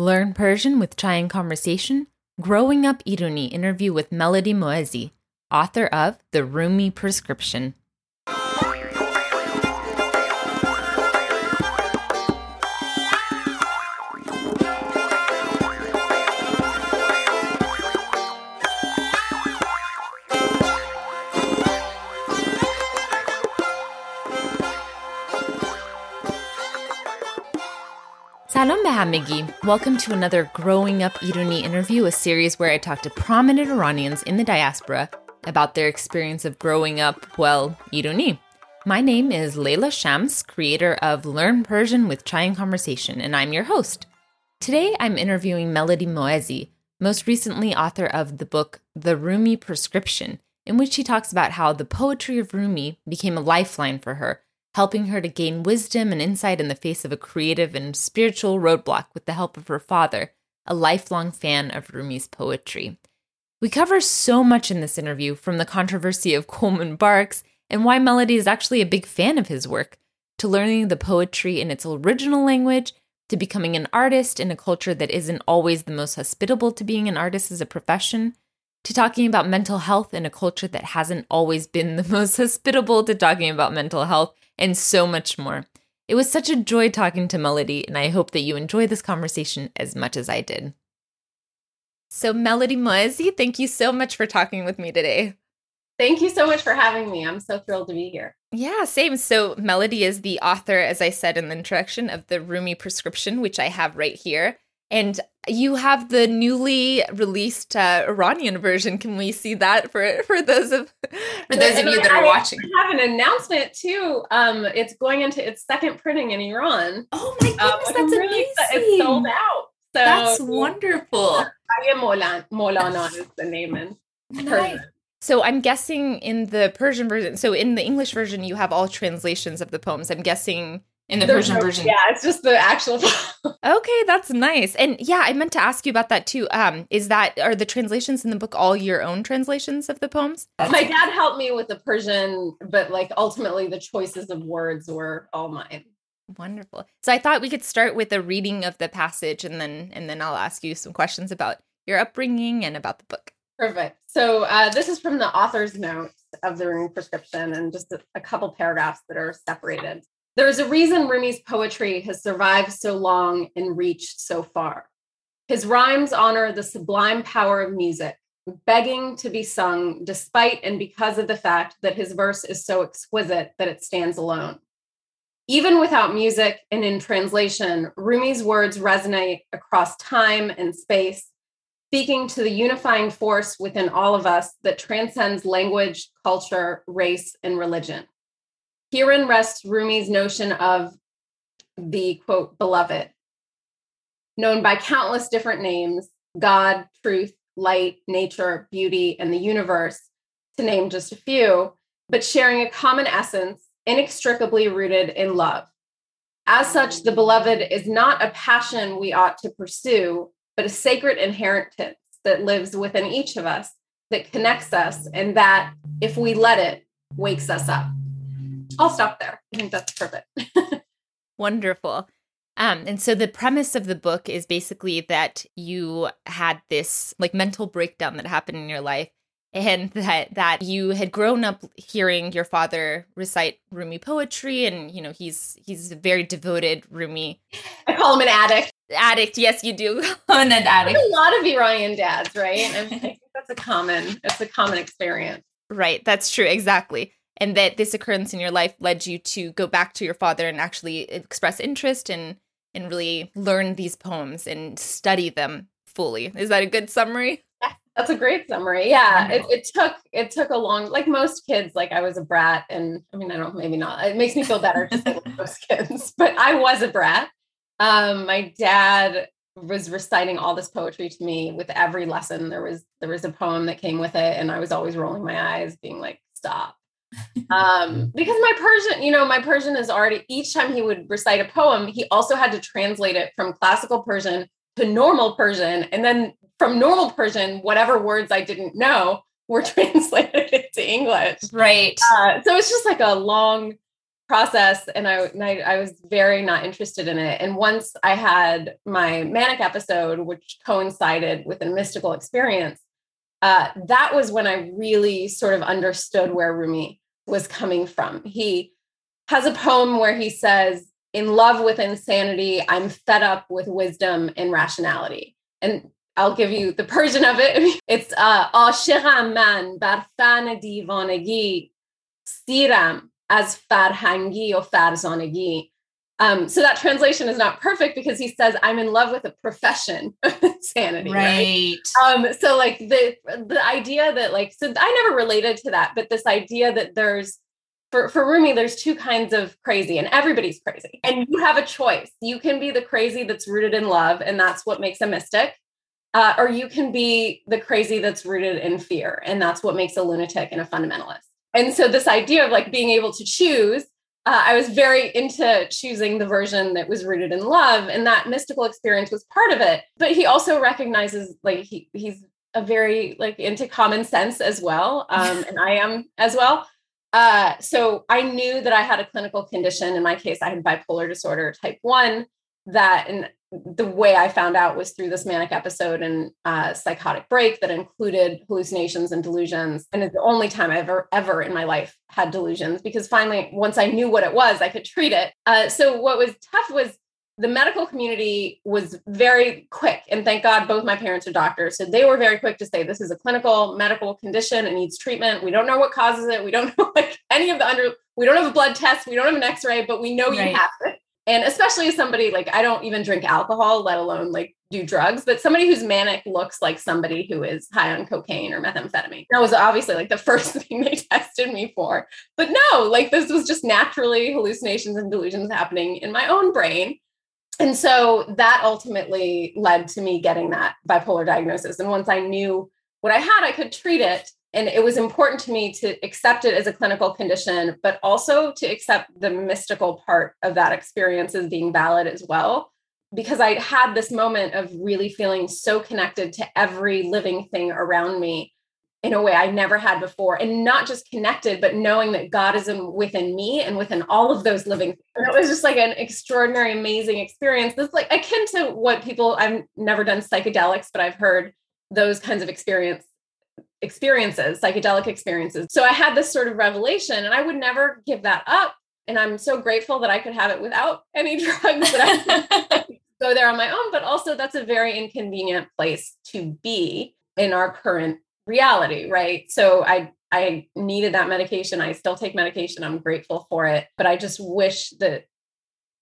Learn Persian with Chai and Conversation, Growing Up Iruni interview with Melody Moezzi, author of The Rumi Prescription. Hamigi. Welcome to another Growing Up Iruni interview, a series where I talk to prominent Iranians in the diaspora about their experience of growing up, well, Iruni. My name is Leila Shams, creator of Learn Persian with Chai and Conversation, and I'm your host. Today I'm interviewing Melody Moezzi, most recently author of the book The Rumi Prescription, in which she talks about how the poetry of Rumi became a lifeline for her helping her to gain wisdom and insight in the face of a creative and spiritual roadblock with the help of her father, a lifelong fan of Rumi's poetry. We cover so much in this interview, from the controversy of Coleman Barks and why Melody is actually a big fan of his work, to learning the poetry in its original language, to becoming an artist in a culture that isn't always the most hospitable to being an artist as a profession, to talking about mental health in a culture that hasn't always been the most hospitable to talking about mental health, and so much more. It was such a joy talking to Melody, and I hope that you enjoy this conversation as much as I did. So, Melody Moezzi, thank you so much for talking with me today. Thank you so much for having me. I'm so thrilled to be here. Yeah, same. So, Melody is the author, as I said in the introduction, of the Rumi prescription, which I have right here. And you have the newly released uh, Iranian version. Can we see that for for those of for those of you that are watching? I have an announcement too. Um, it's going into its second printing in Iran. Oh my goodness, um, that's amazing! It's sold out. So that's wonderful. Molan, Molana is the name in nice. So I'm guessing in the Persian version. So in the English version, you have all translations of the poems. I'm guessing in the There's Persian no, version. Yeah, it's just the actual. okay, that's nice. And yeah, I meant to ask you about that too. Um, is that are the translations in the book all your own translations of the poems? My dad helped me with the Persian, but like ultimately the choices of words were all mine. Wonderful. So I thought we could start with a reading of the passage, and then and then I'll ask you some questions about your upbringing and about the book. Perfect. So uh, this is from the author's notes of the Rumi prescription, and just a, a couple paragraphs that are separated. There is a reason Rumi's poetry has survived so long and reached so far. His rhymes honor the sublime power of music, begging to be sung despite and because of the fact that his verse is so exquisite that it stands alone. Even without music and in translation, Rumi's words resonate across time and space, speaking to the unifying force within all of us that transcends language, culture, race, and religion. Herein rests Rumi's notion of the quote, beloved, known by countless different names God, truth, light, nature, beauty, and the universe, to name just a few, but sharing a common essence inextricably rooted in love. As such, the beloved is not a passion we ought to pursue, but a sacred inheritance that lives within each of us, that connects us, and that, if we let it, wakes us up. I'll stop there. I think that's perfect. Wonderful. Um, and so the premise of the book is basically that you had this like mental breakdown that happened in your life and that that you had grown up hearing your father recite Rumi poetry and you know he's he's a very devoted Rumi. I call him an addict. Addict, yes, you do. an addict. a lot of Iranian dads, right? And I think that's a common it's a common experience. Right, that's true, exactly and that this occurrence in your life led you to go back to your father and actually express interest and and really learn these poems and study them fully. Is that a good summary? That's a great summary. Yeah, it, it took it took a long like most kids. Like I was a brat, and I mean I don't maybe not. It makes me feel better to say like most kids, but I was a brat. Um, my dad was reciting all this poetry to me with every lesson. There was there was a poem that came with it, and I was always rolling my eyes, being like, "Stop." Um, because my Persian, you know, my Persian is already each time he would recite a poem, he also had to translate it from classical Persian to normal Persian. And then from normal Persian, whatever words I didn't know were translated into English. Right. Uh, so it's just like a long process and I, and I, I was very not interested in it and once i had my manic episode which coincided with a mystical experience uh, that was when I really sort of understood where Rumi was coming from. He has a poem where he says, In love with insanity, I'm fed up with wisdom and rationality. And I'll give you the Persian of it. It's uh, Ashiqam man barfan divanagi siram as farhangi o farzanagi um, so that translation is not perfect because he says, I'm in love with a profession sanity. Right. right? Um, so like the the idea that like, so I never related to that, but this idea that there's for, for Rumi, there's two kinds of crazy, and everybody's crazy. And you have a choice. You can be the crazy that's rooted in love, and that's what makes a mystic. Uh, or you can be the crazy that's rooted in fear, and that's what makes a lunatic and a fundamentalist. And so this idea of like being able to choose, uh, I was very into choosing the version that was rooted in love, and that mystical experience was part of it. But he also recognizes like he he's a very like into common sense as well, um, and I am as well. Uh, so I knew that I had a clinical condition. In my case, I had bipolar disorder type one. That and the way I found out was through this manic episode and uh, psychotic break that included hallucinations and delusions. And it's the only time I ever, ever in my life had delusions because finally, once I knew what it was, I could treat it. Uh, so, what was tough was the medical community was very quick. And thank God both my parents are doctors. So, they were very quick to say, this is a clinical medical condition. It needs treatment. We don't know what causes it. We don't know like any of the under, we don't have a blood test. We don't have an x ray, but we know right. you have it and especially as somebody like I don't even drink alcohol, let alone like do drugs, but somebody who's manic looks like somebody who is high on cocaine or methamphetamine. That was obviously like the first thing they tested me for. But no, like this was just naturally hallucinations and delusions happening in my own brain. And so that ultimately led to me getting that bipolar diagnosis. And once I knew what I had, I could treat it and it was important to me to accept it as a clinical condition but also to accept the mystical part of that experience as being valid as well because i had this moment of really feeling so connected to every living thing around me in a way i never had before and not just connected but knowing that god is in, within me and within all of those living things. and it was just like an extraordinary amazing experience this like akin to what people i've never done psychedelics but i've heard those kinds of experience experiences, psychedelic experiences. So I had this sort of revelation, and I would never give that up. And I'm so grateful that I could have it without any drugs that I go there on my own. But also, that's a very inconvenient place to be in our current reality, right? So I I needed that medication. I still take medication. I'm grateful for it, but I just wish that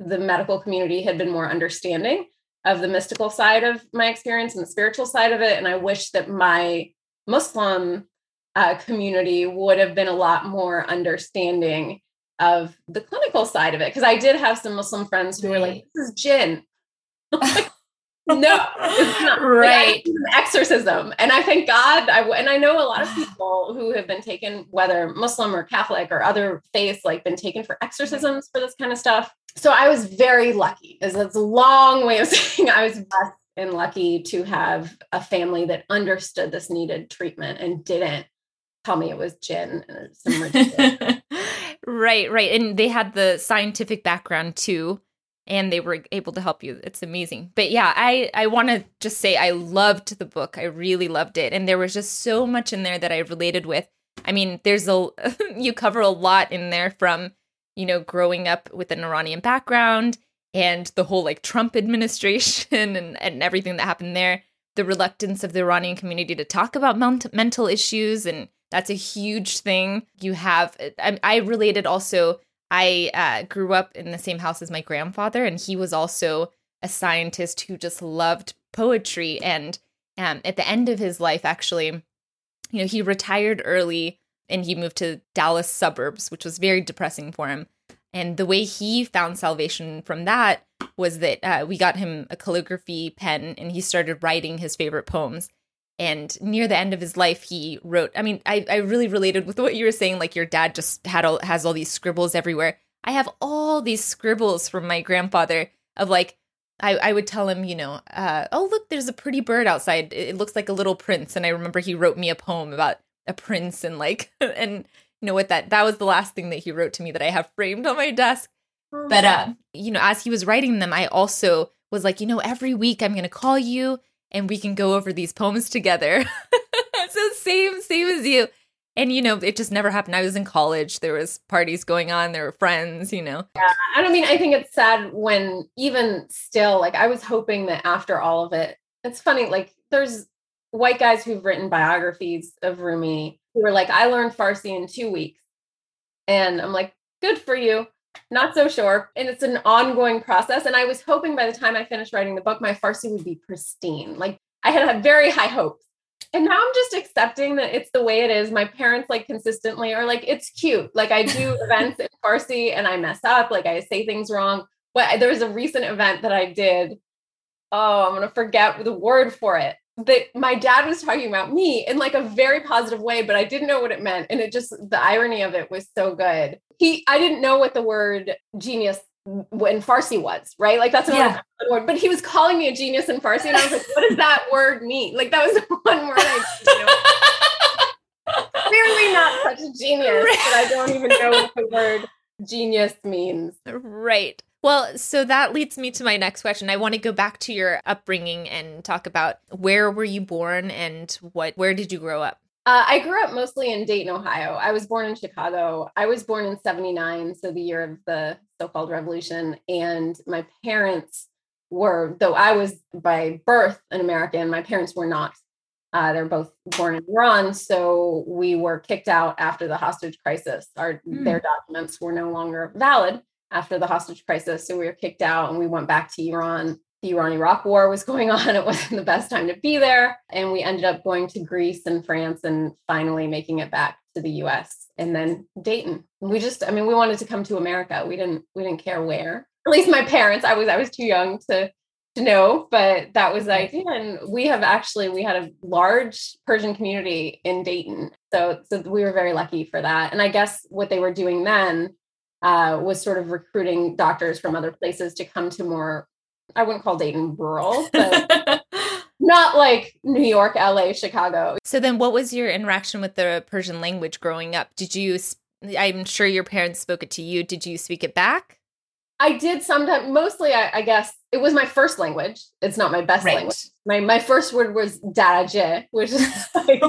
the medical community had been more understanding of the mystical side of my experience and the spiritual side of it. And I wish that my Muslim uh, community would have been a lot more understanding of the clinical side of it. Because I did have some Muslim friends who were like, this is jinn. no, it's not. Right. Like, exorcism. And I thank God. I, and I know a lot of people who have been taken, whether Muslim or Catholic or other faiths, like been taken for exorcisms for this kind of stuff. So I was very lucky. It's a long way of saying I was blessed and lucky to have a family that understood this needed treatment and didn't tell me it was jinn and some right, right. And they had the scientific background too and they were able to help you. It's amazing. But yeah, I I want to just say I loved the book. I really loved it and there was just so much in there that I related with. I mean, there's a you cover a lot in there from, you know, growing up with an Iranian background and the whole like Trump administration and, and everything that happened there, the reluctance of the Iranian community to talk about ment- mental issues. And that's a huge thing. You have, I, I related also, I uh, grew up in the same house as my grandfather, and he was also a scientist who just loved poetry. And um, at the end of his life, actually, you know, he retired early and he moved to Dallas suburbs, which was very depressing for him. And the way he found salvation from that was that uh, we got him a calligraphy pen and he started writing his favorite poems. And near the end of his life, he wrote. I mean, I, I really related with what you were saying. Like your dad just had all, has all these scribbles everywhere. I have all these scribbles from my grandfather of like I, I would tell him, you know, uh, oh look, there's a pretty bird outside. It looks like a little prince. And I remember he wrote me a poem about a prince and like and know what that that was the last thing that he wrote to me that I have framed on my desk. But uh, you know, as he was writing them, I also was like, you know, every week I'm gonna call you and we can go over these poems together. so same, same as you. And you know, it just never happened. I was in college. There was parties going on. There were friends. You know. Yeah, and I mean, I think it's sad when even still, like, I was hoping that after all of it, it's funny. Like, there's white guys who've written biographies of Rumi who were like, I learned Farsi in two weeks, and I'm like, good for you. Not so sure. And it's an ongoing process. And I was hoping by the time I finished writing the book, my Farsi would be pristine. Like I had had very high hopes and now I'm just accepting that it's the way it is. My parents like consistently are like, it's cute. Like I do events in Farsi and I mess up, like I say things wrong. But there was a recent event that I did. Oh, I'm gonna forget the word for it. That my dad was talking about me in like a very positive way, but I didn't know what it meant. And it just the irony of it was so good. He I didn't know what the word genius when Farsi was, right? Like that's another yeah. word. But he was calling me a genius in Farsi, and I was like, "What does that word mean?" Like that was the one word I, you know, clearly not such a genius, but I don't even know what the word genius means. Right. Well, so that leads me to my next question. I want to go back to your upbringing and talk about where were you born and what where did you grow up? Uh, I grew up mostly in Dayton, Ohio. I was born in Chicago. I was born in 79, so the year of the so called revolution. And my parents were, though I was by birth an American, my parents were not. Uh, they're both born in Iran. So we were kicked out after the hostage crisis. Our, mm. Their documents were no longer valid after the hostage crisis. So we were kicked out and we went back to Iran the Iran Iraq war was going on. It wasn't the best time to be there. And we ended up going to Greece and France and finally making it back to the US and then Dayton. We just, I mean, we wanted to come to America. We didn't, we didn't care where. At least my parents, I was, I was too young to to know, but that was the mm-hmm. idea. And we have actually we had a large Persian community in Dayton. So so we were very lucky for that. And I guess what they were doing then uh, was sort of recruiting doctors from other places to come to more I wouldn't call Dayton rural, but not like New York, LA, Chicago. So then what was your interaction with the Persian language growing up? Did you I'm sure your parents spoke it to you. Did you speak it back? I did sometimes mostly I, I guess it was my first language. It's not my best right. language. My my first word was daraje, which is like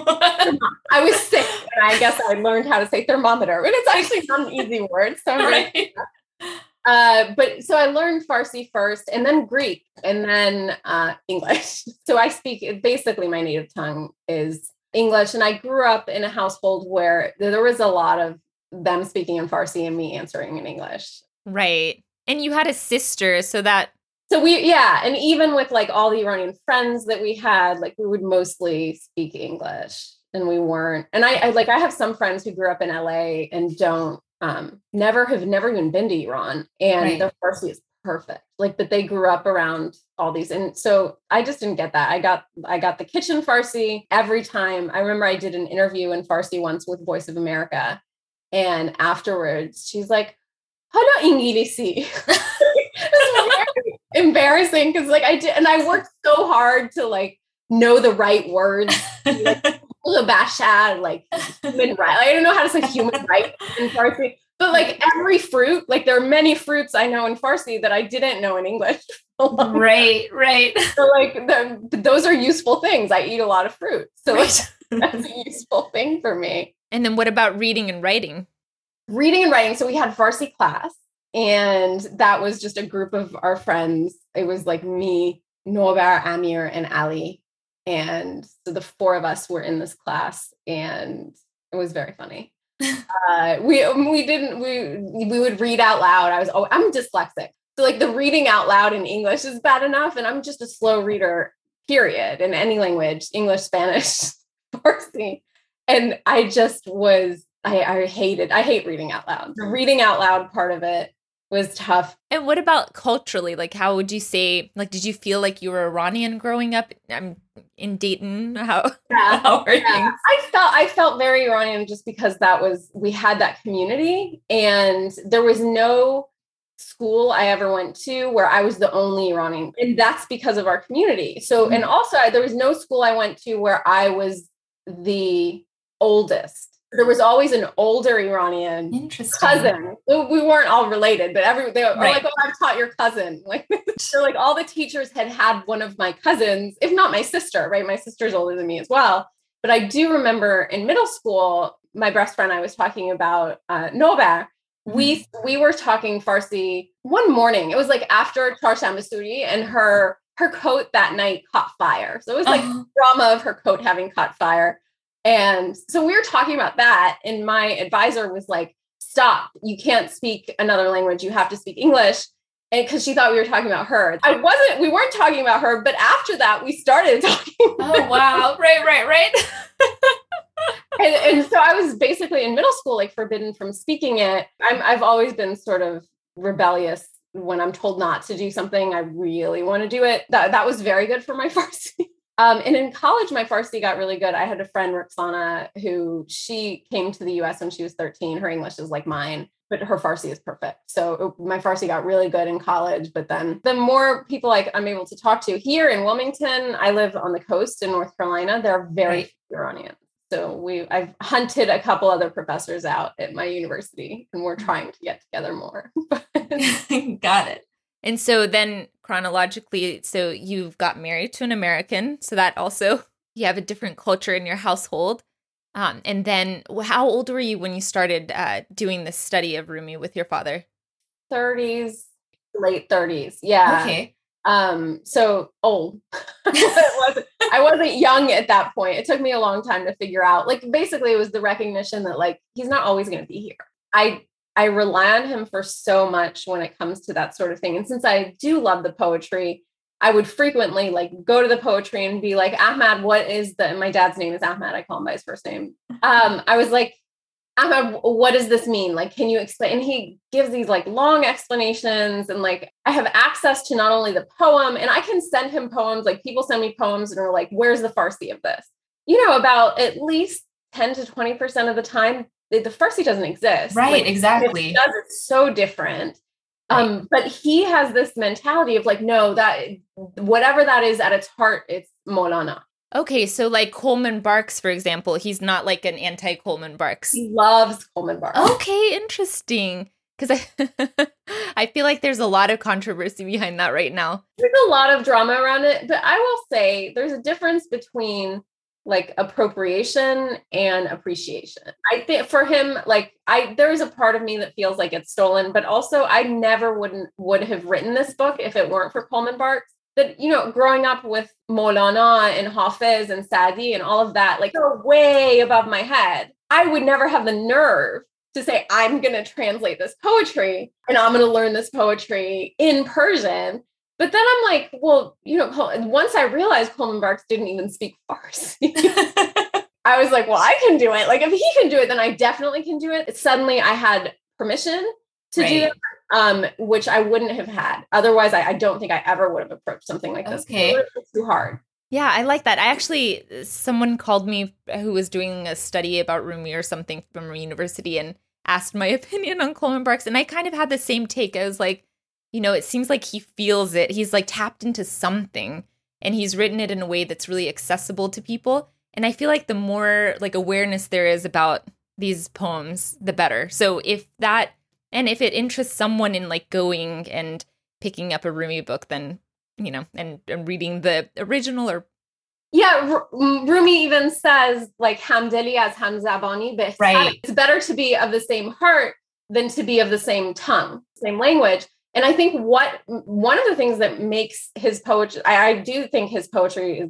I was sick and I guess I learned how to say thermometer. And it's actually not an easy word. So right. uh, but so I learned Farsi first and then Greek and then uh, English. So I speak basically my native tongue is English. And I grew up in a household where there was a lot of them speaking in Farsi and me answering in English. Right. And you had a sister, so that. So we, yeah. And even with like all the Iranian friends that we had, like we would mostly speak English and we weren't. And I, I like, I have some friends who grew up in LA and don't um, never have never even been to Iran, and right. their Farsi is perfect. Like, but they grew up around all these, and so I just didn't get that. I got I got the kitchen Farsi every time. I remember I did an interview in Farsi once with Voice of America, and afterwards she's like, "Hala Ingilisi." embarrassing because like I did, and I worked so hard to like know the right words. Like, bashad, like human right. Like, I don't know how to say human right in Farsi, but like every fruit, like there are many fruits I know in Farsi that I didn't know in English. right, right. So like the, those are useful things. I eat a lot of fruit, so right. that's a useful thing for me. And then what about reading and writing? Reading and writing. So we had Farsi class, and that was just a group of our friends. It was like me, Nobar, Amir, and Ali and so the four of us were in this class and it was very funny. uh, we we didn't we we would read out loud. I was oh I'm dyslexic. So like the reading out loud in English is bad enough and I'm just a slow reader period in any language, English, Spanish, Farsi. And I just was I, I hated I hate reading out loud. The reading out loud part of it was tough. And what about culturally? Like, how would you say? Like, did you feel like you were Iranian growing up? I'm in Dayton. How? Yeah, how are yeah. I felt I felt very Iranian just because that was we had that community, and there was no school I ever went to where I was the only Iranian, and that's because of our community. So, mm-hmm. and also there was no school I went to where I was the oldest there was always an older Iranian cousin. We weren't all related, but every they were Right. like, "Oh, I've taught your cousin." Like, so like all the teachers had had one of my cousins, if not my sister. Right, my sister's older than me as well. But I do remember in middle school, my best friend I was talking about, uh, Nova. We we were talking Farsi one morning. It was like after Charshanbe Suri, and her her coat that night caught fire. So it was like Oh, drama of her coat having caught fire. And so we were talking about that. And my advisor was like, stop, you can't speak another language. You have to speak English. And because she thought we were talking about her. I wasn't, we weren't talking about her, but after that, we started talking. oh wow. Right, right, right. and, and so I was basically in middle school, like forbidden from speaking it. I'm, I've always been sort of rebellious when I'm told not to do something. I really want to do it. That, that was very good for my Farsi. Um, and in college, my Farsi got really good. I had a friend, Roxana, who she came to the US when she was 13. Her English is like mine, but her Farsi is perfect. So uh, my Farsi got really good in college. But then the more people like I'm able to talk to here in Wilmington, I live on the coast in North Carolina. There are very Right. few Iranians. So we I've hunted a couple other professors out at my university and we're trying to get together more. got it. And so then chronologically, so you've got married to an American, so that also you have a different culture in your household. Um, and then how old were you when you started uh, doing this study of Rumi with your father? 30s, late 30s. Yeah. Okay. Um, so old. Wasn't- I wasn't young at that point. It took me a long time to figure out. Like basically it was the recognition that like he's not always going to be here. I I rely on him for so much when it comes to that sort of thing. And since I do love the poetry, I would frequently like go to the poetry and be like, Ahmad, what is the my dad's name is Ahmad. I call him by his first name. Um, I was like, Ahmad, what does this mean? Like, can you explain? And he gives these like long explanations, and like I have access to not only the poem, and I can send him poems. Like people send me poems and are like, "Where's the Farsi of this?" You know, about at least ten to twenty percent of the time, the, the Farsi doesn't exist. Like, exactly. it does, it's so different. Um, but he has this mentality of like, no, that whatever that is at its heart, it's Molana. Okay, so like Coleman Barks, for example, he's not like an anti Coleman Barks. He loves Coleman Barks. Okay, interesting. Because I, I feel like there's a lot of controversy behind that right now. there's a lot of drama around it, but I will say there's a difference between like appropriation and appreciation. I think for him, like I there is a part of me that feels like it's stolen, but also I never wouldn't would have written this book if it weren't for Coleman Barks. That you know, growing up with Molana and Hafiz and Sadi and all of that, like they're way above my head. I would never have the nerve to say I'm going to translate this poetry and I'm going to learn this poetry in Persian. But then I'm like, well, you know, Col- once I realized Coleman Barks didn't even speak Farsi, I was like, well, I can do it. Like, if he can do it, then I definitely can do it. Suddenly, I had permission to do it, um, which I wouldn't have had. Otherwise, I, I don't think I ever would have approached something like this. Okay. It would have been too hard. Yeah, I like that. I actually, someone called me who was doing a study about Rumi or something from university and asked my opinion on Coleman Barks. And I kind of had the same take. I was like, you know, it seems like he feels it. He's like tapped into something and he's written it in a way that's really accessible to people. And I feel like the more like awareness there is about these poems, the better. So if that, and if it interests someone in like going and picking up a Rumi book, then you know, and, and reading the original or Yeah, R- mm, Rumi even says like hamdeli as hamzabani. Right. It's better to be of the same heart than to be of the same tongue, same language. And I think what one of the things that makes his poetry, I, I do think his poetry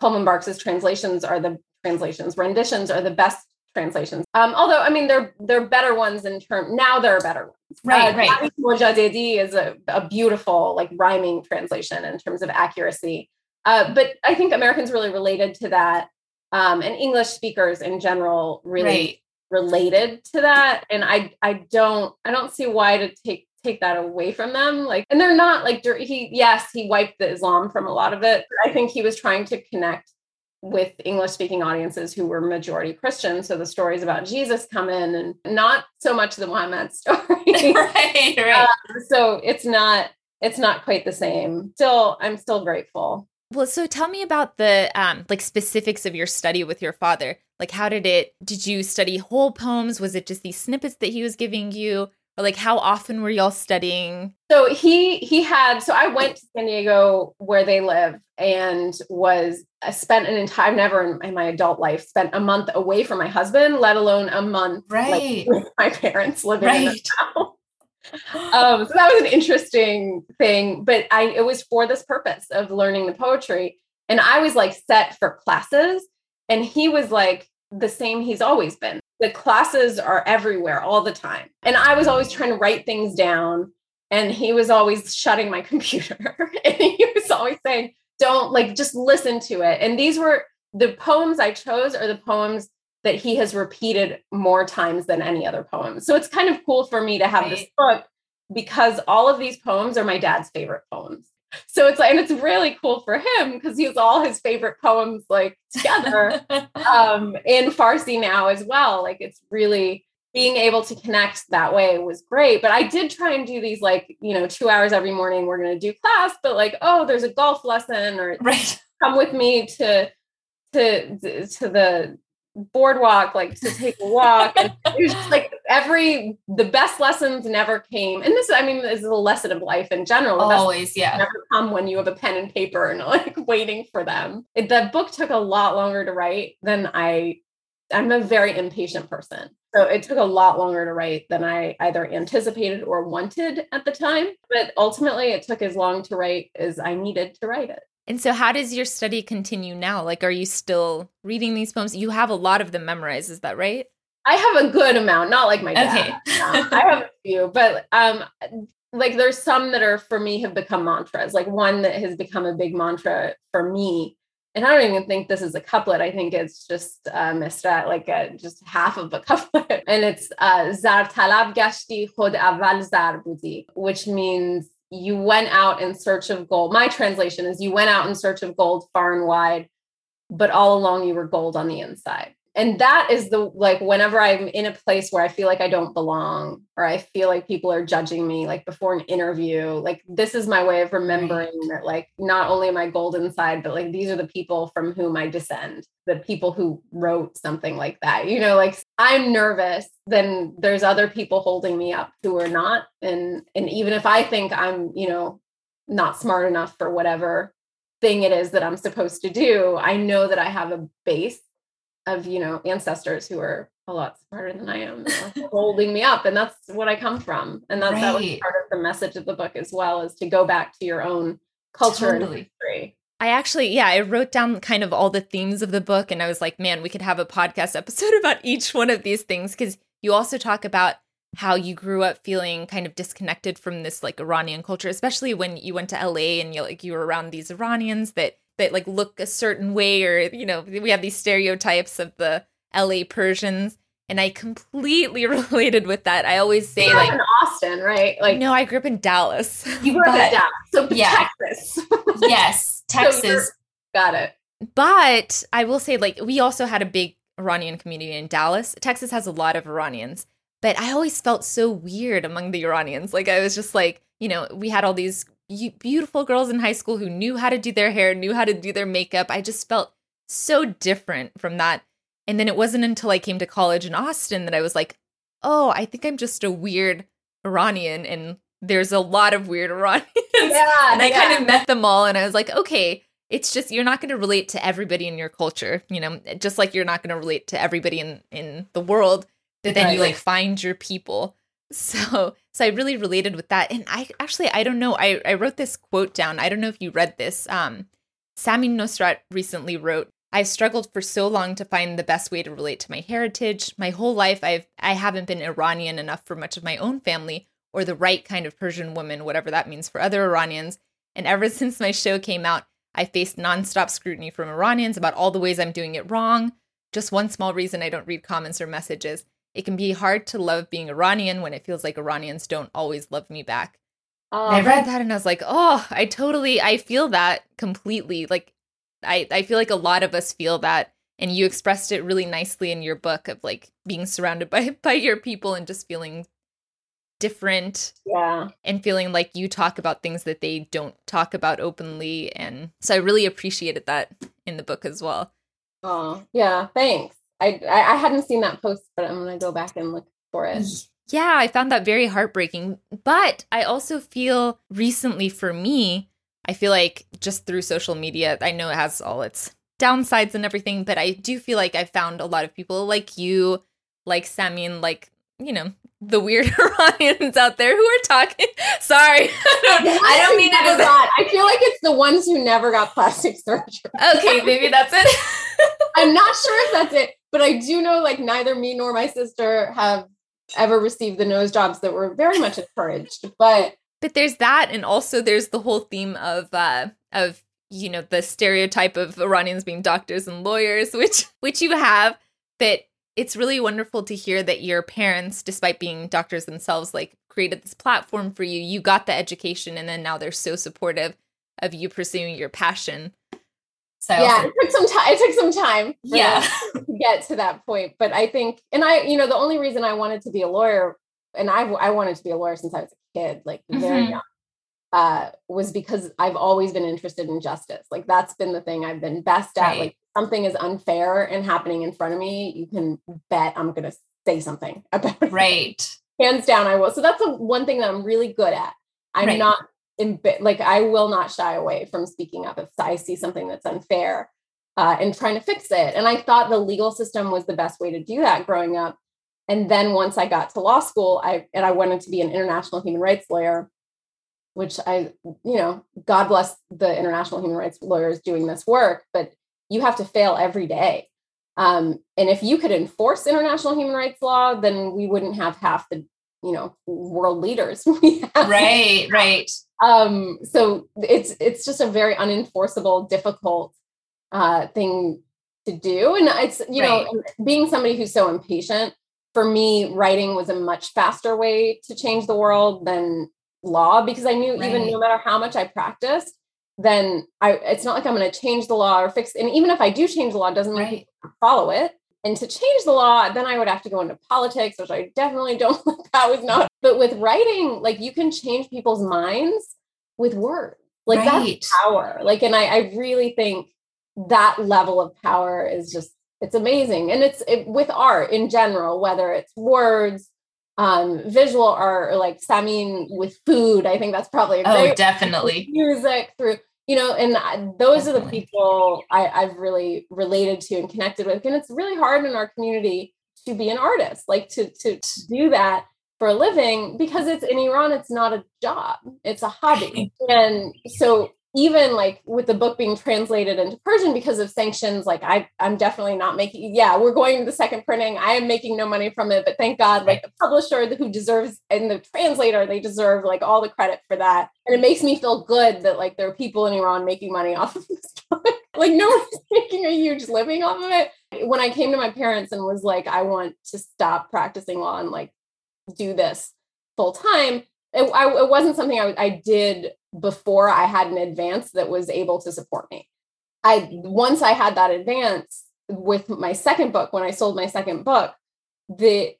Coleman Barks's translations are the translations, renditions are the best translations. Um, although I mean they're they're better ones in term now there are better ones. Right, uh, right. Mojaddedi is a, a beautiful like rhyming translation in terms of accuracy. Uh, but I think Americans really related to that, um, and English speakers in general really related to that. And I I don't I don't see why to take take that away from them. Like, and they're not like dir- he yes he wiped the Islam from a lot of it. I think he was trying to connect with English speaking audiences who were majority Christian. So the stories about Jesus come in, and not so much the Muhammad story. right, right. so it's not it's not quite the same. Still, I'm still grateful. Well, so tell me about the um like specifics of your study with your father. Like how did it did you study whole poems? Was it just these snippets that he was giving you? Or like how often were y'all studying? So he he had so I went to San Diego where they live and was I spent an entire I've never in, in, my adult life spent a month away from my husband, let alone a month right. like, with my parents living right. in the house. um, so that was an interesting thing, but I it was for this purpose of learning the poetry. And I was like set for classes, and he was like the same he's always been. The classes are everywhere all the time. And I was always trying to write things down, and he was always shutting my computer. and he was always saying, Don't like just listen to it. And these were the poems I chose are the poems that he has repeated more times than any other poem. So it's kind of cool for me to have right. this book because all of these poems are my dad's favorite poems. So it's like, and it's really cool for him because he's all his favorite poems like together um, in Farsi now as well. Like it's really being able to connect that way was great. But I did try and do these like, you know, two hours every morning, we're going to do class, but like, oh, there's a golf lesson or right. come with me to to to the boardwalk like to take a walk and it was just like every the best lessons never came and this i mean this is a lesson of life in general. The always yeah. never come when you have a pen and paper and like waiting for them. It, the book took a lot longer to write than i i'm a very impatient person. So it took a lot longer to write than i either anticipated or wanted at the time but ultimately it took as long to write as i needed to write it and so, how does your study continue now? Like, are you still reading these poems? You have a lot of them memorized, is that right? I have a good amount, not like my dad. Okay. I have a few, but um, like there's some that are for me have become mantras. Like one that has become a big mantra for me, and I don't even think this is a couplet. I think it's just uh, misra, like a, just half of a couplet, and it's uh, zar talab gashti khod aval zar budi, which means you went out in search of gold. My translation is you went out in search of gold far and wide, but all along you were gold on the inside and that is the like whenever i'm in a place where i feel like i don't belong or i feel like people are judging me like before an interview like this is my way of remembering right. that like not only am i gold inside but like these are the people from whom i descend the people who wrote something like that you know like i'm nervous then there's other people holding me up who are not and and even if i think i'm you know not smart enough for whatever thing it is that i'm supposed to do i know that i have a base of you know ancestors who are a lot smarter than I am uh, holding me up and that's what I come from and that's right. that was part of the message of the book as well is to go back to your own culture totally. and history. I actually, yeah, I wrote down kind of all the themes of the book and I was like, man, we could have a podcast episode about each one of these things because you also talk about how you grew up feeling kind of disconnected from this like Iranian culture, especially when you went to LA and you like you were around these Iranians that that like look a certain way or you know we have these stereotypes of the LA Persians and I completely related with that. I always say you like in Austin, right? Like no, I grew up in Dallas. You grew up in Dallas, so yeah. Texas. yes, Texas. So got it. But I will say, like, we also had a big Iranian community in Dallas. Texas has a lot of Iranians, but I always felt so weird among the Iranians. Like, I was just like, you know, we had all these beautiful girls in high school who knew how to do their hair, knew how to do their makeup. I just felt so different from that. And then it wasn't until I came to college in Austin that I was like, oh, I think I'm just a weird Iranian. And there's a lot of weird Iranians. Yeah, and I yeah. kind of met them all. And I was like, okay, it's just you're not going to relate to everybody in your culture, you know, just like you're not going to relate to everybody in in the world. But then right. you like find your people. So so I really related with that. And I actually I don't know, I, I wrote this quote down. I don't know if you read this. Um Samin Nosrat recently wrote, I've struggled for so long to find the best way to relate to my heritage. My whole life I've I haven't been Iranian enough for much of my own family or the right kind of Persian woman, whatever that means for other Iranians. And ever since my show came out, I faced nonstop scrutiny from Iranians about all the ways I'm doing it wrong. Just one small reason I don't read comments or messages. It can be hard to love being Iranian when it feels like Iranians don't always love me back. Um, I read that and I was like, oh, I totally, I feel that completely. Like, I, I feel like a lot of us feel that. And you expressed it really nicely in your book of like being surrounded by by your people and just feeling different. Yeah. And feeling like you talk about things that they don't talk about openly. And so I really appreciated that in the book as well. Oh, yeah. Thanks. I, I, I hadn't seen that post, but I'm going to go back and look for it. Yeah, I found that very heartbreaking. But I also feel recently for me, I feel like just through social media, I know it has all its downsides and everything, but I do feel like I found a lot of people like you, like Samin, like, you know, the weird Iranians out there who are talking. Sorry. I don't, I don't mean it as that. I feel like it's the ones who never got plastic surgery. Okay, maybe that's it. I'm not sure if that's it, but I do know like neither me nor my sister have ever received the nose jobs that were very much encouraged. But but there's that, and also there's the whole theme of uh of you know the stereotype of Iranians being doctors and lawyers, which which you have, but it's really wonderful to hear that your parents, despite being doctors themselves, like created this platform for you. You got the education, and then now they're so supportive of you pursuing your passion. So yeah, it took some time. It took some time. yeah, get to that point. But I think, and I, you know, the only reason I wanted to be a lawyer, and I, I wanted to be a lawyer since I was a kid, like very mm-hmm. young uh, was because I've always been interested in justice. Like that's been the thing I've been best at. Right. Like something is unfair and happening in front of me, you can bet I'm going to say something about it. Right. Hands down, I will. So that's the one thing that I'm really good at. I'm right. not in, like I will not shy away from speaking up if I see something that's unfair uh, and trying to fix it. And I thought the legal system was the best way to do that growing up. And then once I got to law school, I and I wanted to be an international human rights lawyer which I, you know, God bless the international human rights lawyers doing this work, but you have to fail every day. Um, and if you could enforce international human rights law, then we wouldn't have half the, you know, world leaders. right, right. Um, so it's it's just a very unenforceable, difficult uh, thing to do. And it's, you right. know, being somebody who's so impatient, for me, writing was a much faster way to change the world than law because I knew right. even no matter how much I practiced, then I it's not like I'm going to change the law or fix. And even if I do change the law, it doesn't right. follow it. And to change the law, then I would have to go into politics, which I definitely don't. that was not. But with writing, like you can change people's minds with words. Like right. that's power. Like, and I, I really think that level of power is just it's amazing. And it's it, with art in general, whether it's words, um visual art or like Samin with food. I think that's probably oh definitely music through you know, and those definitely. are the people I, I've really related to and connected with. And it's really hard in our community to be an artist, like to to, to do that for a living because it's in Iran, it's not a job, it's a hobby. And so even like with the book being translated into Persian because of sanctions, like I, I'm definitely not making, yeah, we're going to the second printing. I am making no money from it, but thank God, like the publisher who deserves and the translator, they deserve like all the credit for that. And it makes me feel good that like there are people in Iran making money off of this book. like no one's making a huge living off of it. When I came to my parents and was like, I want to stop practicing law and like do this full time, it, I, it wasn't something I, I did before I had an advance that was able to support me. I once I had that advance with my second book, when I sold my second book, the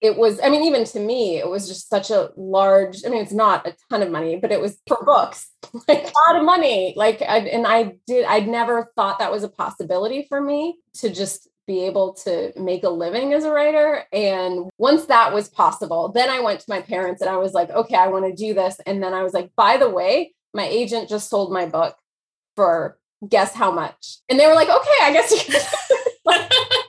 it was, I mean, even to me, it was just such a large, I mean, it's not a ton of money, but it was for books, like a lot of money. Like, I, and I did, I'd never thought that was a possibility for me to just be able to make a living as a writer. And once that was possible, then I went to my parents and I was like, okay, I want to do this. And then I was like, by the way, my agent just sold my book for guess how much. And they were like, okay, I guess you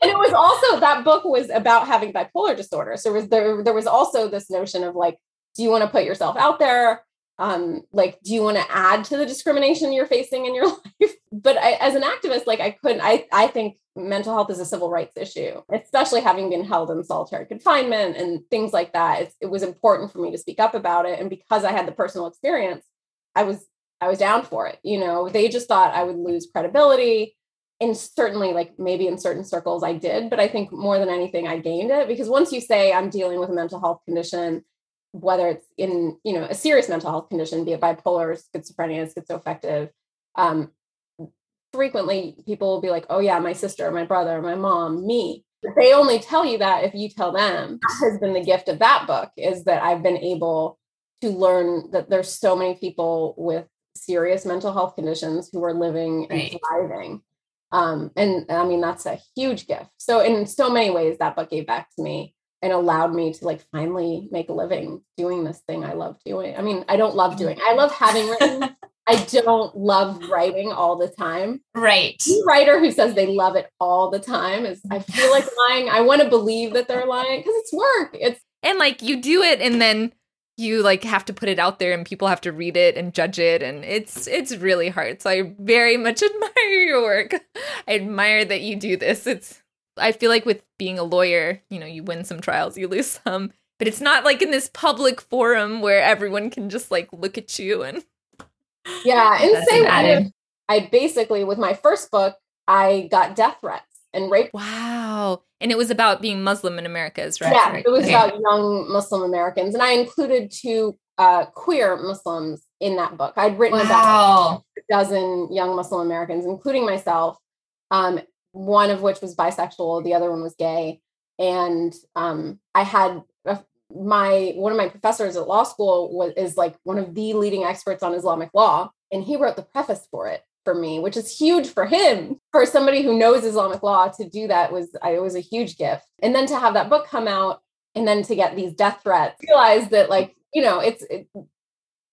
and it was also that book was about having bipolar disorder. So was there there was also this notion of like, do you want to put yourself out there? um like do you want to add to the discrimination you're facing in your life but I, as an activist like i couldn't i i think mental health is a civil rights issue especially having been held in solitary confinement and things like that. It's, it was important for me to speak up about it. And because i had the personal experience i was i was down for it you know? They just thought i would lose credibility. And certainly like maybe in certain circles i did but i think more than anything i gained it. Because once you say i'm dealing with a mental health condition whether it's in you know a serious mental health condition, be it bipolar, schizophrenia, schizoaffective, um, frequently people will be like, "Oh yeah, my sister, my brother, my mom, me," They only tell you that if you tell them. That has been the gift of that book is that I've been able to learn that there's so many people with serious mental health conditions who are living right. and thriving. Um, and I mean, that's a huge gift. So, in so many ways, that book gave back to me and allowed me to like finally make a living doing this thing I love doing. I mean, I don't love doing. I love having written. I don't love writing all the time. Right. Any writer who says they love it all the time is I feel like lying. I want to believe that they're lying because it's work. It's and like you do it and then you like have to put it out there and people have to read it and judge it and it's it's really hard so i very much admire your work i admire that you do this it's i feel like with being a lawyer you know you win some trials you lose some but it's not like in this public forum where everyone can just like look at you and yeah and say i basically with my first book i got death threats and rape wow and it was about being Muslim in America, is right? Yeah, it was okay. about young Muslim Americans. And I included two uh, queer Muslims in that book. I'd written wow. about a dozen young Muslim Americans, including myself, um, one of which was bisexual, the other one was gay. And um, I had a, my one of my professors at law school was is like one of the leading experts on Islamic law, and he wrote the preface for it for me, which is huge for him. For somebody who knows Islamic law to do that was it was a huge gift. And then to have that book come out and then to get these death threats, realize that like, you know, it's it,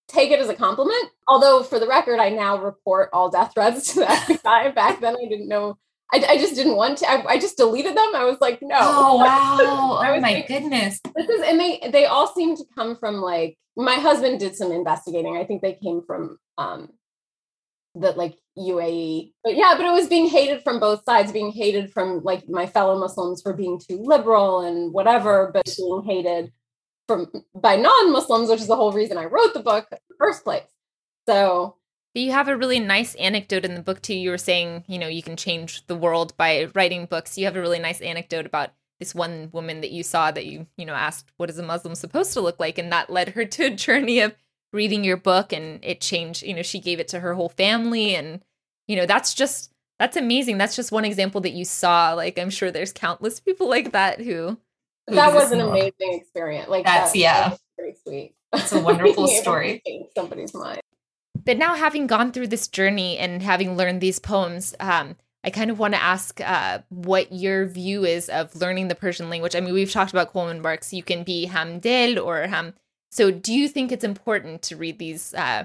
take it as a compliment. Although for the record, I now report all death threats to the FBI. Back then I didn't know I, I, just didn't want to. I, I, just deleted them. I was like, no. Oh wow! oh my like, goodness! This is, and they they all seem to come from like my husband did some investigating. I think they came from um, that like UAE. But yeah, but it was being hated from both sides, being hated from like my fellow Muslims for being too liberal and whatever, but being hated from by non-Muslims, which is the whole reason I wrote the book in the first place. So you have a really nice anecdote in the book too. You were saying, you know, you can change the world by writing books. You have a really nice anecdote about this one woman that you saw that you, you know, asked, what is a Muslim supposed to look like? And that led her to a journey of reading your book and it changed you know she gave it to her whole family. And you know that's just that's amazing. That's just one example that you saw. Like i'm sure there's countless people like that who, who that was an amazing experience. Like that's that, yeah. very sweet. It's a wonderful story. somebody's mind but now having gone through this journey and having learned these poems um I kind of want to ask uh, what your view is of learning the Persian language. I mean, we've talked about Coleman Barks. You can be Hamdel or Ham so, do you think it's important to read these uh,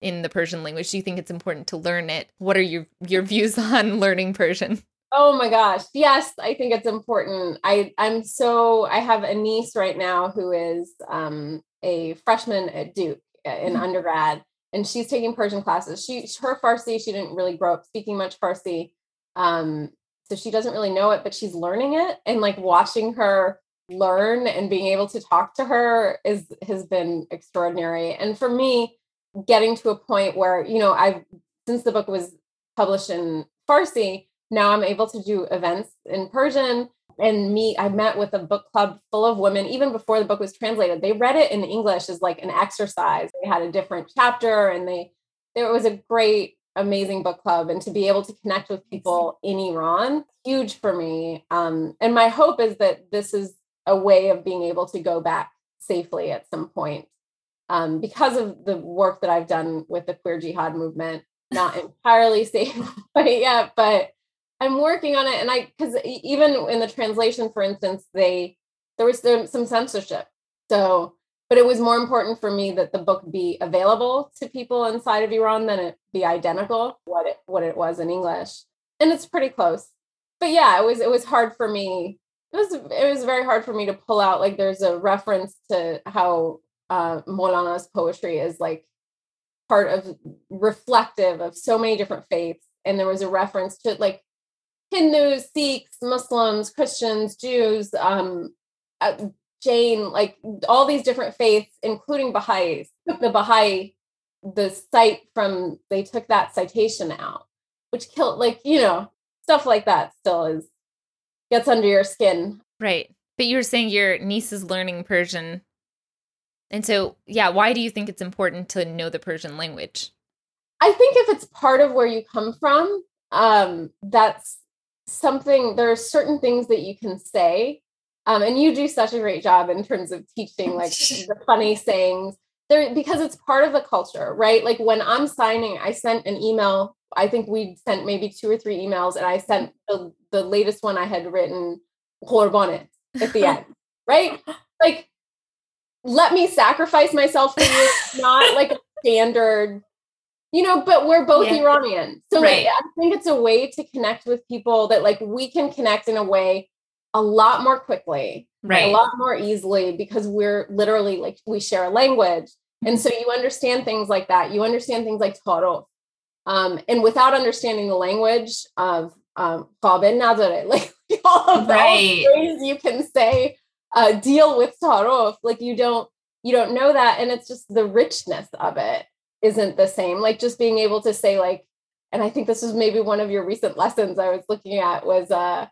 in the Persian language? Do you think it's important to learn it? What are your your views on learning Persian? Oh my gosh, yes, I think it's important. I I'm so I have a niece right now who is um, a freshman at Duke uh, in mm-hmm. undergrad, and she's taking Persian classes. She her Farsi, she didn't really grow up speaking much Farsi, um, so she doesn't really know it, but she's learning it, and like watching her learn and being able to talk to her is has been extraordinary and for me getting to a point where you know i've since the book was published in farsi now i'm able to do events in persian and me, i met with a book club full of women even before the book was translated. They read it in english as like an exercise. They had a different chapter and they there was a great amazing book club and to be able to connect with people in iran huge for me. Um, and my hope is that this is a way of being able to go back safely at some point. Um, because of the work that I've done with the queer jihad movement, not entirely safe quite yet, but I'm working on it. And I, because even in the translation, for instance, they there was some censorship. So, but it was more important for me that the book be available to people inside of Iran than it be identical what it what it was in English. And it's pretty close. But yeah, it was it was hard for me it was it was very hard for me to pull out like there's a reference to how uh Molana's poetry is like part of reflective of so many different faiths and there was a reference to like Hindus, Sikhs, Muslims, Christians, Jews, um, uh, Jain, like all these different faiths, including Baha'is. The Baha'i, the site from they took that citation out, which killed like you know stuff like that. Still is gets under your skin. Right. But you were saying your niece is learning Persian. And so, yeah, why do you think it's important to know the Persian language? I think if it's part of where you come from, um, that's something there are certain things that you can say um, and you do such a great job in terms of teaching like the funny sayings. There because it's part of the culture right? Like when i'm signing i sent an email i think we sent maybe two or three emails and i sent the, the latest one i had written bonnet at the end right? Like let me sacrifice myself for you. It's not like a standard you know, but we're both yeah. Iranian. So right. like, I think it's a way to connect with people that like we can connect in a way a lot more quickly, right. a lot more easily because we're literally like we share a language. And so you understand things like that. You understand things like Taro. Um, and without understanding the language of um, like all of right. the ways you can say uh, deal with Taro, like you don't you don't know that, and it's just the richness of it isn't the same. Like just being able to say like, and I think this was maybe one of your recent lessons I was looking at was uh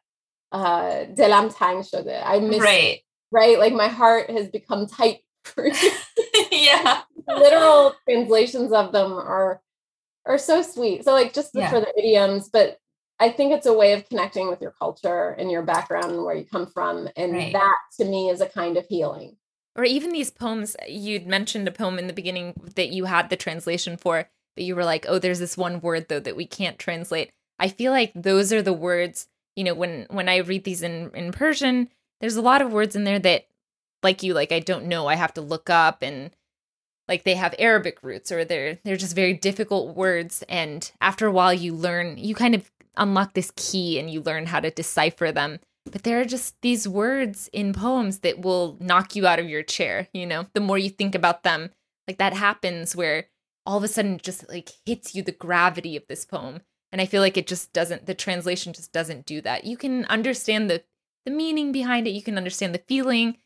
uh delam tang shode. I miss right. right. Like my heart has become tight yeah. Literal translations of them are are so sweet. So like just yeah. for the idioms, but I think it's a way of connecting with your culture and your background and where you come from. And right. that to me is a kind of healing or even these poems you'd mentioned a poem in the beginning that you had the translation for but you were like oh there's this one word though that we can't translate. I feel like those are the words you know when when i read these in in persian there's a lot of words in there that like you like i don't know i have to look up and like they have arabic roots or they're they're just very difficult words and after a while you learn you kind of unlock this key and you learn how to decipher them but there are just these words in poems that will knock you out of your chair, you know? The more you think about them, like that happens where all of a sudden it just like hits you the gravity of this poem. And I feel like it just doesn't the translation just doesn't do that. You can understand the the meaning behind it, you can understand the feeling,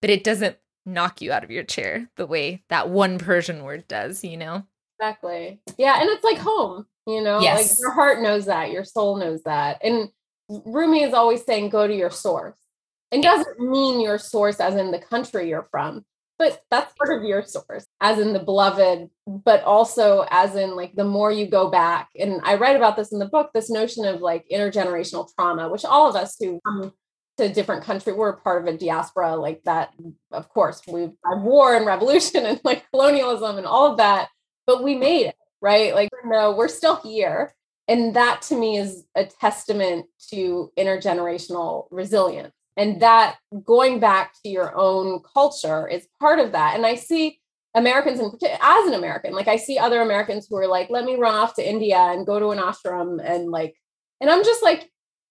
but it doesn't knock you out of your chair the way that one Persian word does, you know? Exactly. Yeah, and it's like home, you know? Yes. Like your heart knows that, your soul knows that. And Rumi is always saying go to your source. And doesn't mean your source as in the country you're from, but that's part of your source, as in the beloved, but also as in like the more you go back. And I write about this in the book, this notion of like intergenerational trauma, which all of us who come to a different country, we're part of a diaspora like that. Of course, we've had war and revolution and like colonialism and all of that, but we made it, right? Like, no, we're still here and that to me is a testament to intergenerational resilience. And that going back to your own culture is part of that. And i see americans in as an american like i see other americans who are like let me run off to india and go to an ashram and like and i'm just like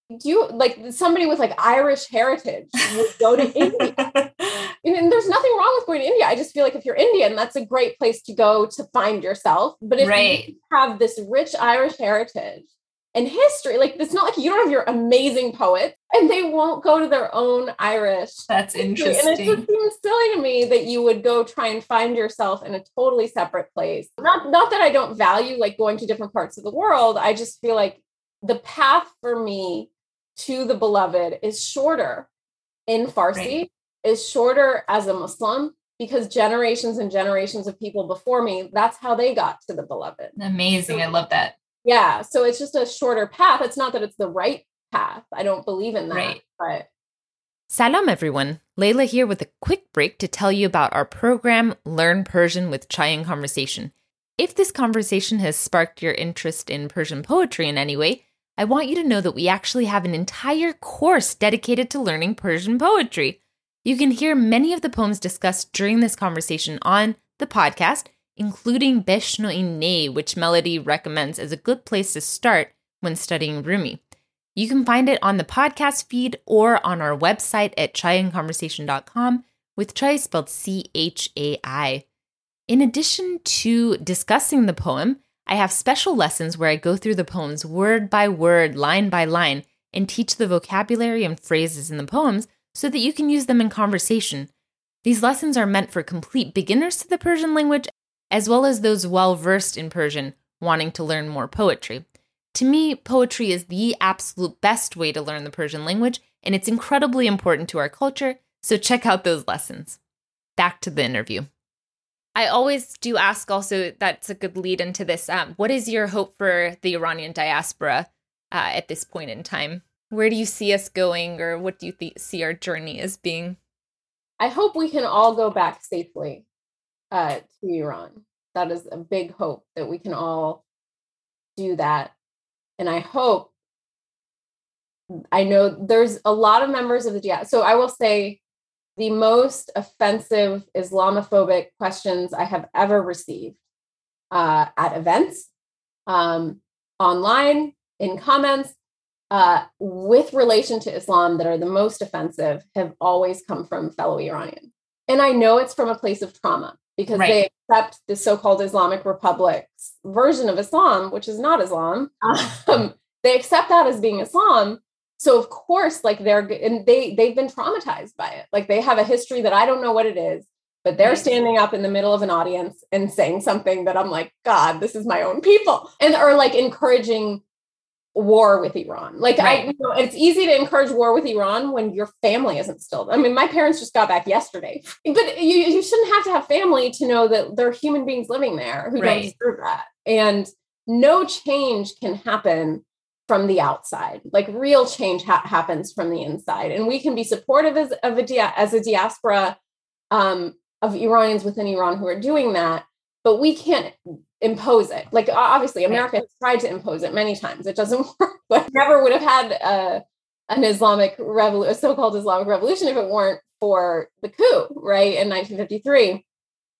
do you like somebody with like irish heritage would go to india and there's nothing wrong with going to India. I just feel like if you're Indian, that's a great place to go to find yourself. But if right. you have this rich Irish heritage and history, like it's not like you don't have your amazing poets and they won't go to their own Irish. That's interesting. And it just seems silly to me that you would go try and find yourself in a totally separate place. Not not that I don't value like going to different parts of the world. I just feel like the path for me to the beloved is shorter in Farsi. Right is shorter as a Muslim because generations and generations of people before me, that's how they got to the beloved. Amazing. I love that. Yeah. So it's just a shorter path. It's not that it's the right path. I don't believe in that. Right. But Salam everyone. Layla here with a quick break to tell you about our program Learn Persian with Chai and Conversation. If this conversation has sparked your interest in Persian poetry in any way, I want you to know that we actually have an entire course dedicated to learning Persian poetry. You can hear many of the poems discussed during this conversation on the podcast, including Beshnoin Ne, which Melody recommends as a good place to start when studying Rumi. You can find it on the podcast feed or on our website at chaiandconversation.com with chai spelled C H A I. In addition to discussing the poem, I have special lessons where I go through the poems word by word, line by line, and teach the vocabulary and phrases in the poems so that you can use them in conversation. These lessons are meant for complete beginners to the Persian language, as well as those well versed in Persian wanting to learn more poetry. To me, poetry is the absolute best way to learn the Persian language, and it's incredibly important to our culture, so check out those lessons. Back to the interview. I always do ask also, that's a good lead into this. Um, what is your hope for the Iranian diaspora uh, at this point in time? Where do you see us going, or what do you th- see our journey as being? I hope we can all go back safely uh, to Iran. That is a big hope that we can all do that. And I hope, I know there's a lot of members of the diaspora. So I will say the most offensive Islamophobic questions I have ever received uh, at events, um, online, in comments, uh, with relation to Islam that are the most offensive have always come from fellow Iranians. And I know it's from a place of trauma because right. they accept the so-called Islamic Republic's version of Islam, which is not Islam. Um, they accept that as being Islam. So of course, like they're and they they've been traumatized by it. Like they have a history that I don't know what it is, but they're mm-hmm. standing up in the middle of an audience and saying something that I'm like, God, this is my own people, and are like encouraging war with Iran. Like right. I, you know, it's easy to encourage war with Iran when your family isn't still. I mean, my parents just got back yesterday, but you, you shouldn't have to have family to know that there are human beings living there who right. don't deserve that. And no change can happen from the outside. Like real change ha- happens from the inside, and we can be supportive as of a dia- as a diaspora um, of Iranians within Iran who are doing that. But we can't impose it. Like obviously, America has tried to impose it many times. It doesn't work. But never would have had a, an Islamic revolution, a so-called Islamic revolution, if it weren't for the coup, right in 1953.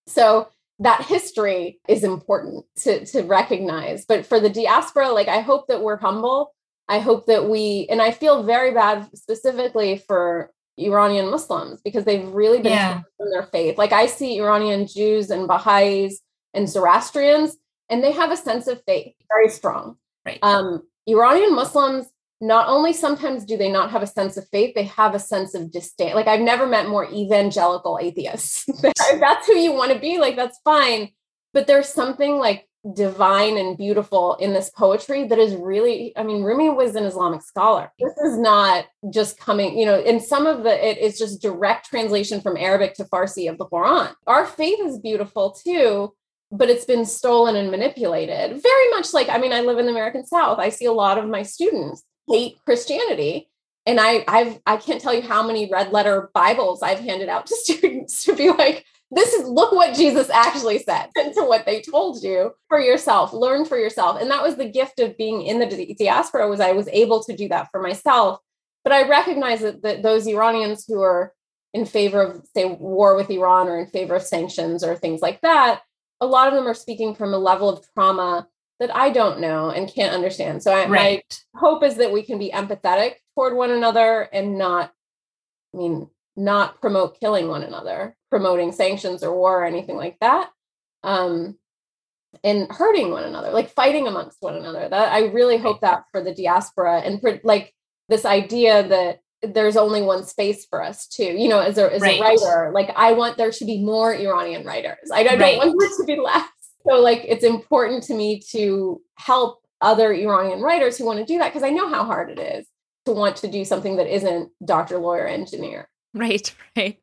So that history is important to to recognize. But for the diaspora, like I hope that we're humble. I hope that we, and I feel very bad specifically for Iranian Muslims because they've really been yeah. in their faith. Like I see Iranian Jews and Baha'is and Zoroastrians, and they have a sense of faith very strong. Right. Um, Iranian Muslims not only sometimes do they not have a sense of faith, they have a sense of disdain. Like I've never met more evangelical atheists. that's who you want to be. Like that's fine, but there's something like divine and beautiful in this poetry that is really i mean rumi was an islamic scholar this is not just coming you know in some of the it is just direct translation from arabic to farsi of the quran our faith is beautiful too but it's been stolen and manipulated. Very much like, I mean, I live in the American South. I see a lot of my students hate Christianity. And I I've I can't tell you how many red letter Bibles I've handed out to students to be like, this is look what Jesus actually said and to what they told you for yourself. Learn for yourself. And that was the gift of being in the diaspora was I was able to do that for myself. But I recognize that, that those Iranians who are in favor of say war with Iran or in favor of sanctions or things like that a lot of them are speaking from a level of trauma that I don't know and can't understand. So I, right. my hope is that we can be empathetic toward one another and not, I mean, not promote killing one another, promoting sanctions or war or anything like that. Um, and hurting one another, like fighting amongst one another. That I really hope that for the diaspora and for like this idea that there's only one space for us too you know as a as right. a writer like i want there to be more iranian writers i, don't right. want there to be less so like it's important to me to help other iranian writers who want to do that because i know how hard it is to want to do something that isn't doctor lawyer engineer right right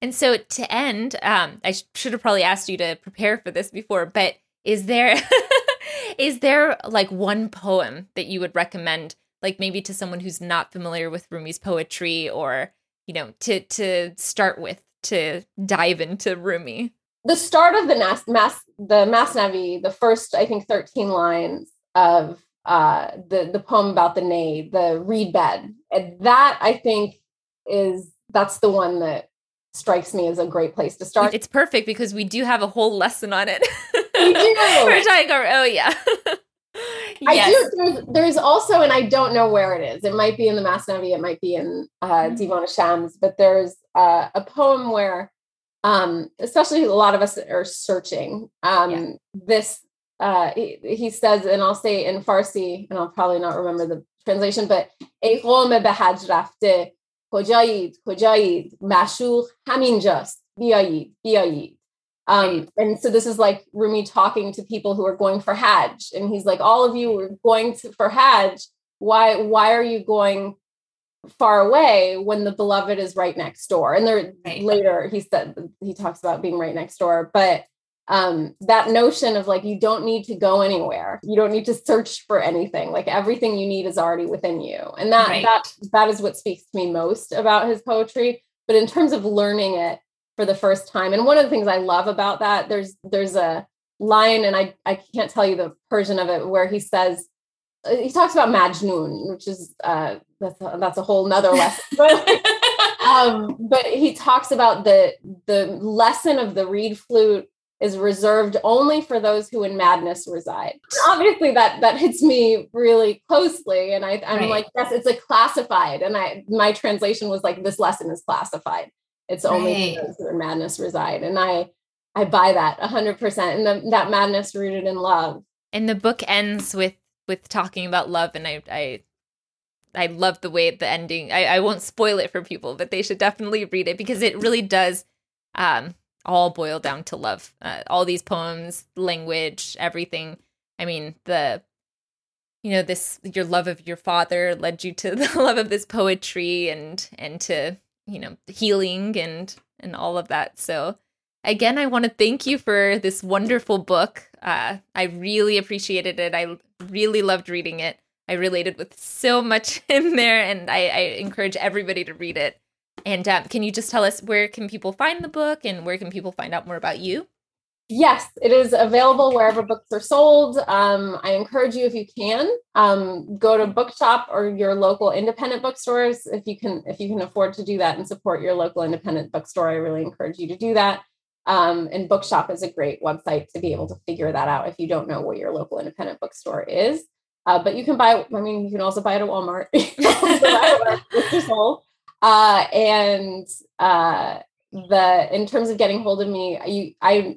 and so to end um i sh- should have probably asked you to prepare for this before but is there is there like one poem that you would recommend like maybe to someone who's not familiar with Rumi's poetry or, you know, to to start with to dive into Rumi? The start of the mass, Mas, the Masnavi, the first I think 13 lines of uh the the poem about the nay the reed bed. And that I think is that's the one that strikes me as a great place to start. It's perfect because we do have a whole lesson on it. We do. We're talking about, oh yeah. I do. There's, there's, also, and I don't know where it is. It might be in the Masnavi, it might be in uh, mm-hmm. Divan Shams, but there's uh, a poem where, um, especially a lot of us are searching. Um, yeah. This uh, he, he, says, and I'll say in Farsi, and I'll probably not remember the translation, but ای قوم به حج رفته کجایید کجایید معشوق همینجاست بیایید بیایید um, and so this is like Rumi talking to people who are going for Hajj, and he's like, "All of you are going to, for Hajj. Why? Why are you going far away when the beloved is right next door?" And there right. later he said he talks about being right next door, but um, that notion of like you don't need to go anywhere you don't need to search for anything like everything you need is already within you and that right. that that is what speaks to me most about his poetry but in terms of learning it for the first time and one of the things i love about that there's there's a line and i i can't tell you the persian of it where he says uh, he talks about majnun which is uh that's a, that's a whole nother lesson um but he talks about the the lesson of the reed flute is reserved only for those who in madness reside. Obviously, that that hits me really closely, and I, I'm right. like, yes, it's a classified, and I my translation was like, this lesson is classified. It's only right. those who in madness reside, and I I buy that hundred percent, and the, that madness rooted in love. And the book ends with with talking about love, and I I I love the way the ending. I, I won't spoil it for people, but they should definitely read it because it really does um, all boil down to love. Uh, all these poems, language, everything. I mean, the you know this your love of your father led you to the love of this poetry and and to you know healing and and all of that. So again, I want to thank you for this wonderful book. Uh, I really appreciated it. I really loved reading it. I related with so much in there, and I, I encourage everybody to read it. And um, can you just tell us where can people find the book and where can people find out more about you? Yes, it is available wherever books are sold. Um, I encourage you, if you can, um, go to Bookshop or your local independent bookstores. If you can, if you can afford to do that and support your local independent bookstore, I really encourage you to do that. Um, and Bookshop is a great website to be able to figure that out if you don't know where your local independent bookstore is. Uh, but you can buy. I mean, you can also buy it at Walmart. Uh, and uh, the in terms of getting hold of me, you, I,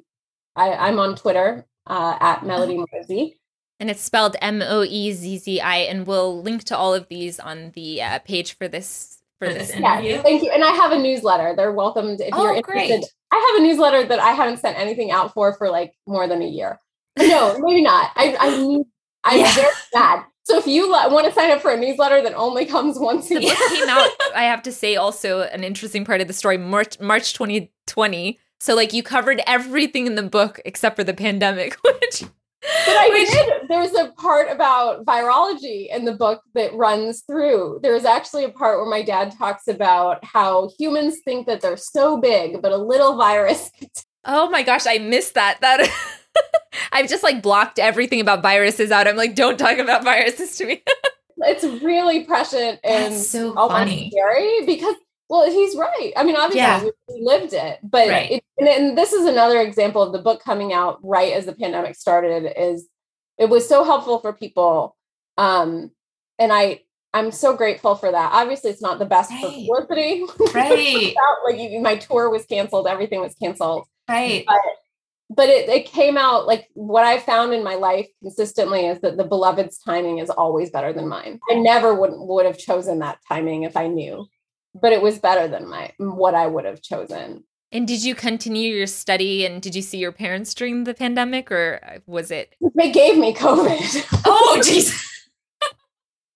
I am on Twitter uh, at Melody Moezzi. And it's spelled M O E Z Z I, and we'll link to all of these on the uh, page for this for this interview. Yeah, thank you. And I have a newsletter. They're welcome if oh, you're interested. Great. I have a newsletter that I haven't sent anything out for for like more than a year. No, maybe not. I I need. I'm yeah. very sad. So if you want to sign up for a newsletter that only comes once a the year, book came out. I have to say, also an interesting part of the story, March March 2020. So like you covered everything in the book except for the pandemic, which. But I which, did. There's a part about virology in the book that runs through. There's actually a part where my dad talks about how humans think that they're so big, but a little virus. Oh my gosh, I missed that. That I've just like blocked everything about viruses out. I'm like, don't talk about viruses to me. it's really prescient and That's so funny. scary because well, he's right. I mean, obviously, yeah. we lived it, but right. it, and, and this is another example of the book coming out right as the pandemic started. Is it was so helpful for people, um, and I I'm so grateful for that. Obviously, it's not the best right. publicity. Right. like you, my tour was canceled, everything was canceled. Right. But but it, it came out like what I found in my life consistently is that the beloved's timing is always better than mine. I never would would have chosen that timing if I knew, but it was better than my what I would have chosen. And did you continue your study and did you see your parents during the pandemic or was it? They gave me COVID. Oh, jeez.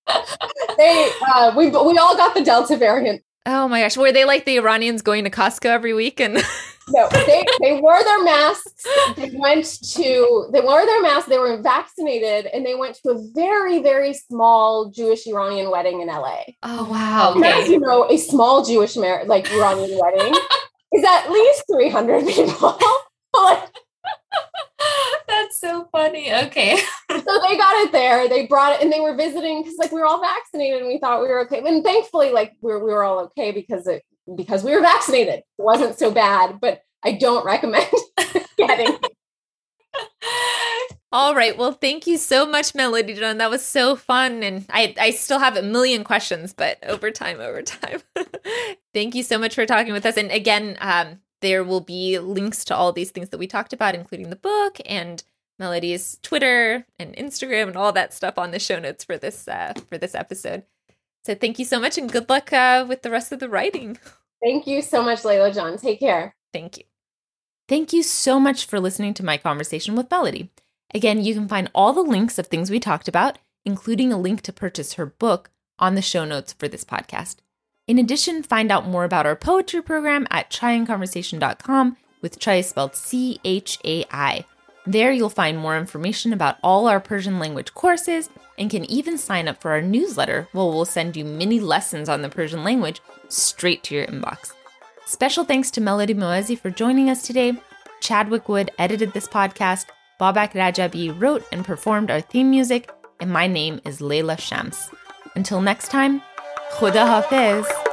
they uh, we we all got the Delta variant. Oh my gosh, were they like the Iranians going to Costco every week and? no, they, they wore their masks. They went to, they wore their masks. They were vaccinated and they went to a very, very small Jewish Iranian wedding in LA. Oh, wow. Okay. As you know, a small Jewish Amer- like Iranian wedding is at least 300 people. That's so funny. Okay. so they got it there. They brought it and they were visiting because like we were all vaccinated and we thought we were okay. And thankfully, like we were, we were all okay because it because we were vaccinated. It wasn't so bad, but I don't recommend getting. All right. Well, thank you so much, Melody John. That was so fun. And I, I still have a million questions, but over time, over time. thank you so much for talking with us. And again, um, there will be links to all these things that we talked about, including the book and Melody's Twitter and Instagram and all that stuff on the show notes for this uh, for this episode. So thank you so much and good luck uh, with the rest of the writing. Thank you so much, Layla John. Take care. Thank you. Thank you so much for listening to my conversation with Melody. Again, you can find all the links of things we talked about, including a link to purchase her book, on the show notes for this podcast. In addition, find out more about our poetry program at chaiandconversation.com with chai spelled C H A I. There you'll find more information about all our Persian language courses and can even sign up for our newsletter where we'll send you mini lessons on the Persian language straight to your inbox. Special thanks to Melody Moezzi for joining us today. Chadwick Wood edited this podcast, Babak Rajabi wrote and performed our theme music, and my name is Leila Shams. Until next time, Khuda Hafiz.